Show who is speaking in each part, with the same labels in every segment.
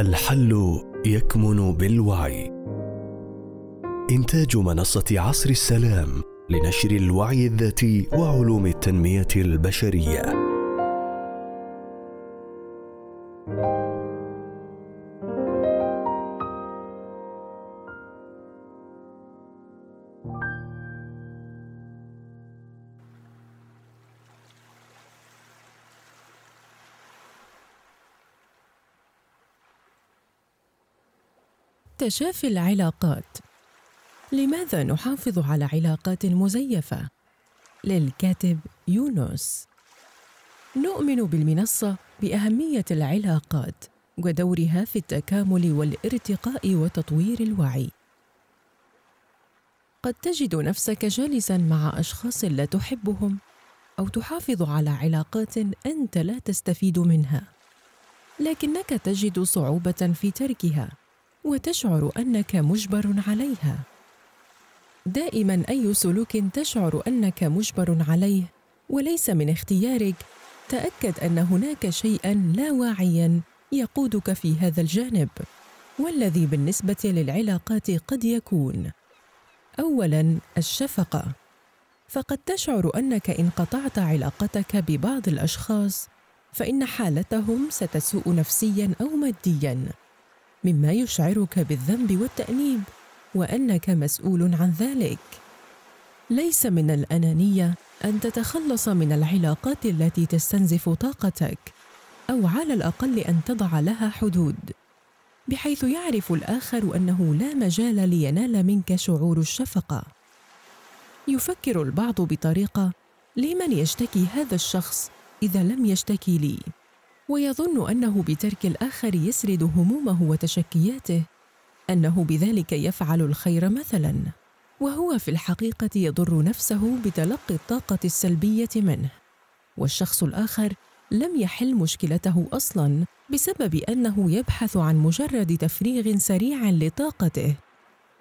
Speaker 1: الحل يكمن بالوعي. إنتاج منصة عصر السلام لنشر الوعي الذاتي وعلوم التنمية البشرية.
Speaker 2: تشافي العلاقات. لماذا نحافظ على علاقات مزيفة؟ للكاتب يونس. نؤمن بالمنصة بأهمية العلاقات ودورها في التكامل والارتقاء وتطوير الوعي. قد تجد نفسك جالسا مع أشخاص لا تحبهم أو تحافظ على علاقات أنت لا تستفيد منها لكنك تجد صعوبة في تركها. وتشعر أنك مجبر عليها. دائما أي سلوك تشعر أنك مجبر عليه وليس من اختيارك. تأكد أن هناك شيئا لا واعيا يقودك في هذا الجانب والذي بالنسبة للعلاقات قد يكون. اولا الشفقة. فقد تشعر أنك إن قطعت علاقتك ببعض الأشخاص فإن حالتهم ستسوء نفسيا أو ماديا. مما يشعرك بالذنب والتأنيب وأنك مسؤول عن ذلك. ليس من الأنانية أن تتخلص من العلاقات التي تستنزف طاقتك أو على الأقل أن تضع لها حدود بحيث يعرف الآخر أنه لا مجال لينال منك شعور الشفقة. يفكر البعض بطريقة لمن يشتكي هذا الشخص إذا لم يشتكي لي؟ ويظن أنه بترك الآخر يسرد همومه وتشكياته أنه بذلك يفعل الخير مثلا وهو في الحقيقة يضر نفسه بتلقي الطاقة السلبية منه. والشخص الآخر لم يحل مشكلته أصلا بسبب أنه يبحث عن مجرد تفريغ سريع لطاقته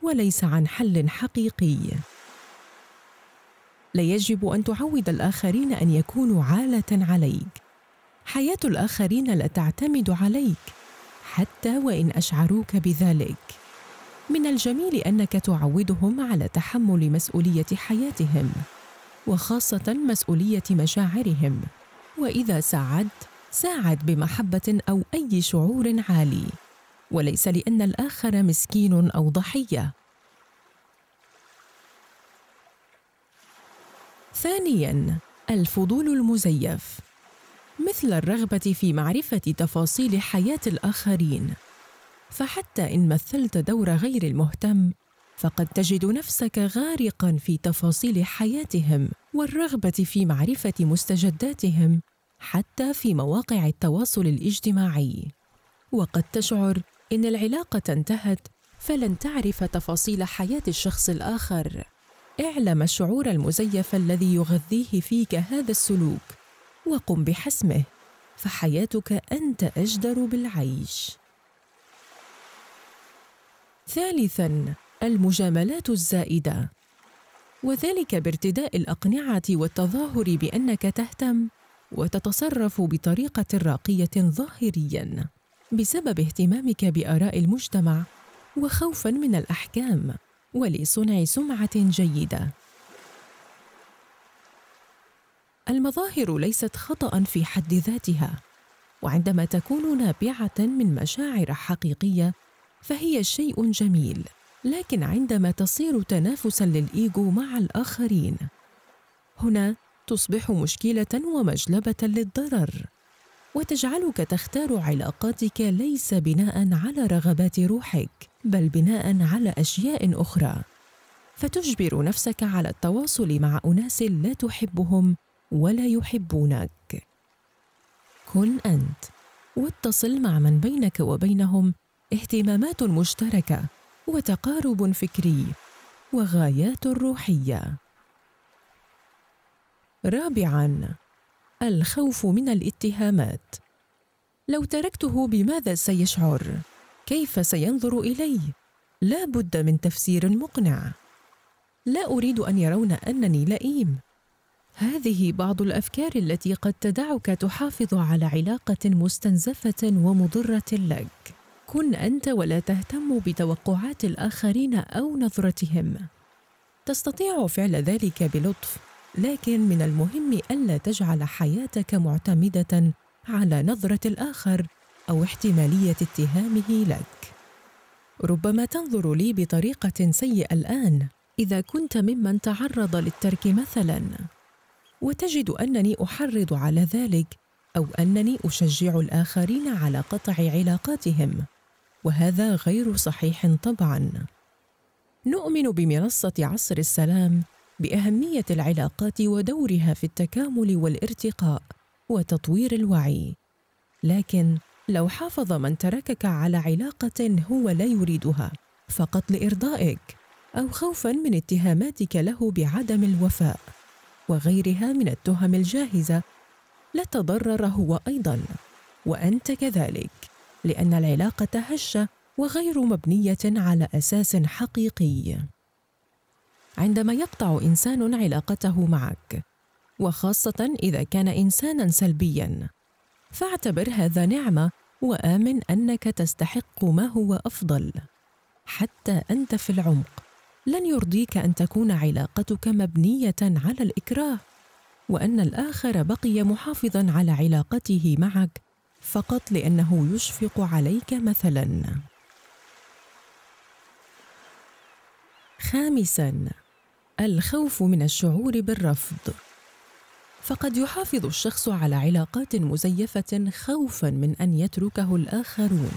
Speaker 2: وليس عن حل حقيقي. لا يجب أن تعود الآخرين أن يكونوا عالة عليك. حياة الآخرين لا تعتمد عليك حتى وإن أشعروك بذلك. من الجميل أنك تعودهم على تحمل مسؤولية حياتهم وخاصة مسؤولية مشاعرهم. وإذا ساعدت ساعد بمحبة أو أي شعور عالي. وليس لأن الآخر مسكين أو ضحية. ثانيا الفضول المزيف. مثل الرغبة في معرفة تفاصيل حياة الآخرين. فحتى إن مثلت دور غير المهتم فقد تجد نفسك غارقا في تفاصيل حياتهم والرغبة في معرفة مستجداتهم حتى في مواقع التواصل الاجتماعي. وقد تشعر إن العلاقة انتهت فلن تعرف تفاصيل حياة الشخص الآخر. اعلم الشعور المزيف الذي يغذيه فيك هذا السلوك. وقم بحسمه فحياتك أنت أجدر بالعيش. ثالثا المجاملات الزائدة. وذلك بارتداء الأقنعة والتظاهر بأنك تهتم وتتصرف بطريقة راقية ظاهريا بسبب اهتمامك بآراء المجتمع وخوفا من الأحكام ولصنع سمعة جيدة. المظاهر ليست خطأ في حد ذاتها وعندما تكون نابعة من مشاعر حقيقية فهي شيء جميل لكن عندما تصير تنافسا للإيجو مع الآخرين. هنا تصبح مشكلة ومجلبة للضرر وتجعلك تختار علاقاتك ليس بناء على رغبات روحك بل بناء على أشياء أخرى. فتجبر نفسك على التواصل مع أناس لا تحبهم ولا يحبونك. كن أنت واتصل مع من بينك وبينهم اهتمامات مشتركة وتقارب فكري وغايات روحية. رابعا الخوف من الاتهامات. لو تركته بماذا سيشعر؟ كيف سينظر الي لا بد من تفسير مقنع. لا أريد أن يرون أنني لئيم. هذه بعض الأفكار التي قد تدعك تحافظ على علاقة مستنزفة ومضرة لك. كن أنت ولا تهتم بتوقعات الآخرين أو نظرتهم. تستطيع فعل ذلك بلطف لكن من المهم ألا تجعل حياتك معتمدة على نظرة الآخر أو احتمالية اتهامه لك. ربما تنظر لي بطريقة سيئة الآن إذا كنت ممن تعرض للترك مثلا. وتجد أنني أحرض على ذلك أو أنني أشجع الآخرين على قطع علاقاتهم وهذا غير صحيح طبعا. نؤمن بمنصة عصر السلام بأهمية العلاقات ودورها في التكامل والارتقاء وتطوير الوعي. لكن لو حافظ من تركك على علاقة هو لا يريدها فقط لإرضائك أو خوفا من اتهاماتك له بعدم الوفاء. وغيرها من التهم الجاهزة. لتضرر هو أيضا. وأنت كذلك لأن العلاقة هشة وغير مبنية على أساس حقيقي. عندما يقطع إنسان علاقته معك وخاصة إذا كان انسانا سلبيا فاعتبر هذا نعمة وآمن أنك تستحق ما هو أفضل حتى أنت في العمق. لن يرضيك أن تكون علاقتك مبنية على الإكراه وأن الآخر بقي محافظا على علاقته معك فقط لأنه يشفق عليك مثلا. خامسا الخوف من الشعور بالرفض. فقد يحافظ الشخص على علاقات مزيفة خوفا من أن يتركه الآخرون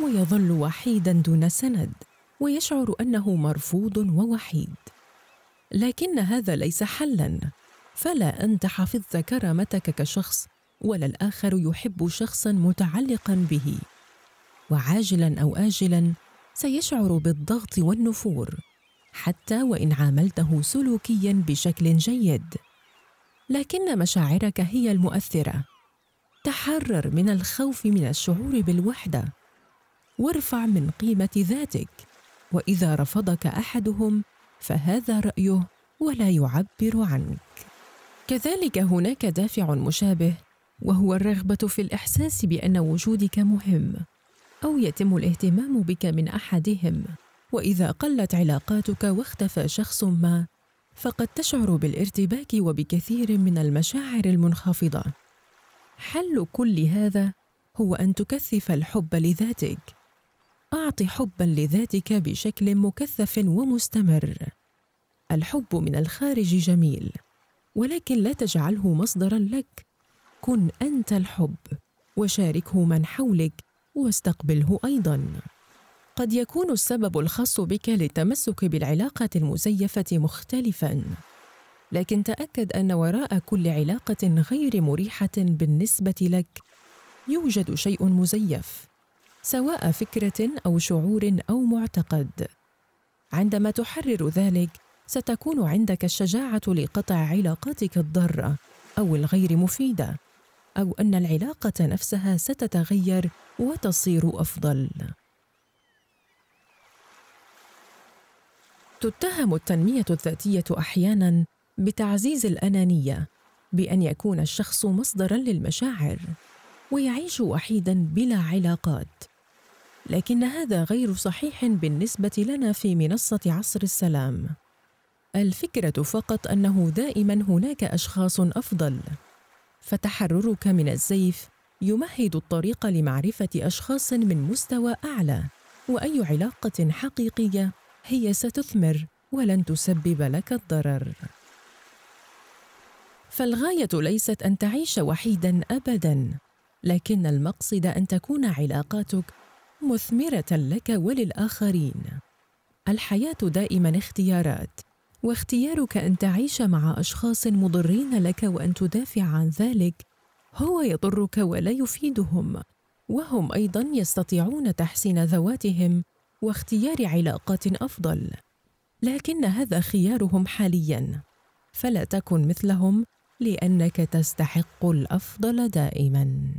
Speaker 2: ويظل وحيدا دون سند. ويشعر أنه مرفوض ووحيد. لكن هذا ليس حلا. فلا انت حفظت كرامتك كشخص ولا الآخر يحب شخصا متعلقا به. وعاجلا أو اجلا سيشعر بالضغط والنفور حتى وإن عاملته سلوكيا بشكل جيد. لكن مشاعرك هي المؤثرة. تحرر من الخوف من الشعور بالوحدة. وارفع من قيمة ذاتك. وإذا رفضك أحدهم فهذا رأيه ولا يعبر عنك. كذلك هناك دافع مشابه وهو الرغبة في الإحساس بأن وجودك مهم أو يتم الاهتمام بك من أحدهم. وإذا قلت علاقاتك واختفى شخص ما فقد تشعر بالارتباك وبكثير من المشاعر المنخفضة. حل كل هذا هو أن تكثف الحب لذاتك. اعط حبا لذاتك بشكل مكثف ومستمر. الحب من الخارج جميل ولكن لا تجعله مصدرا لك. كن أنت الحب وشاركه من حولك واستقبله أيضا. قد يكون السبب الخاص بك للتمسك بالعلاقه المزيفة مختلفا. لكن تأكد أن وراء كل علاقة غير مريحة بالنسبة لك. يوجد شيء مزيف. سواء فكرة أو شعور أو معتقد. عندما تحرر ذلك ستكون عندك الشجاعة لقطع علاقاتك الضارة أو الغير مفيدة أو أن العلاقة نفسها ستتغير وتصير أفضل. تتهم التنمية الذاتية أحيانا بتعزيز الأنانية بأن يكون الشخص مصدرا للمشاعر ويعيش وحيدا بلا علاقات. لكن هذا غير صحيح بالنسبة لنا في منصة عصر السلام. الفكرة فقط أنه دائما هناك أشخاص أفضل. فتحررك من الزيف يمهد الطريق لمعرفة أشخاص من مستوى أعلى. وأي علاقة حقيقية هي ستثمر ولن تسبب لك الضرر. فالغاية ليست أن تعيش وحيدا ابدا لكن المقصد أن تكون علاقاتك مثمرة لك وللآخرين. الحياة دائما اختيارات واختيارك أن تعيش مع أشخاص مضرين لك وأن تدافع عن ذلك هو يضرك ولا يفيدهم وهم أيضا يستطيعون تحسين ذواتهم واختيار علاقات أفضل. لكن هذا خيارهم حاليا. فلا تكن مثلهم لأنك تستحق الأفضل دائما.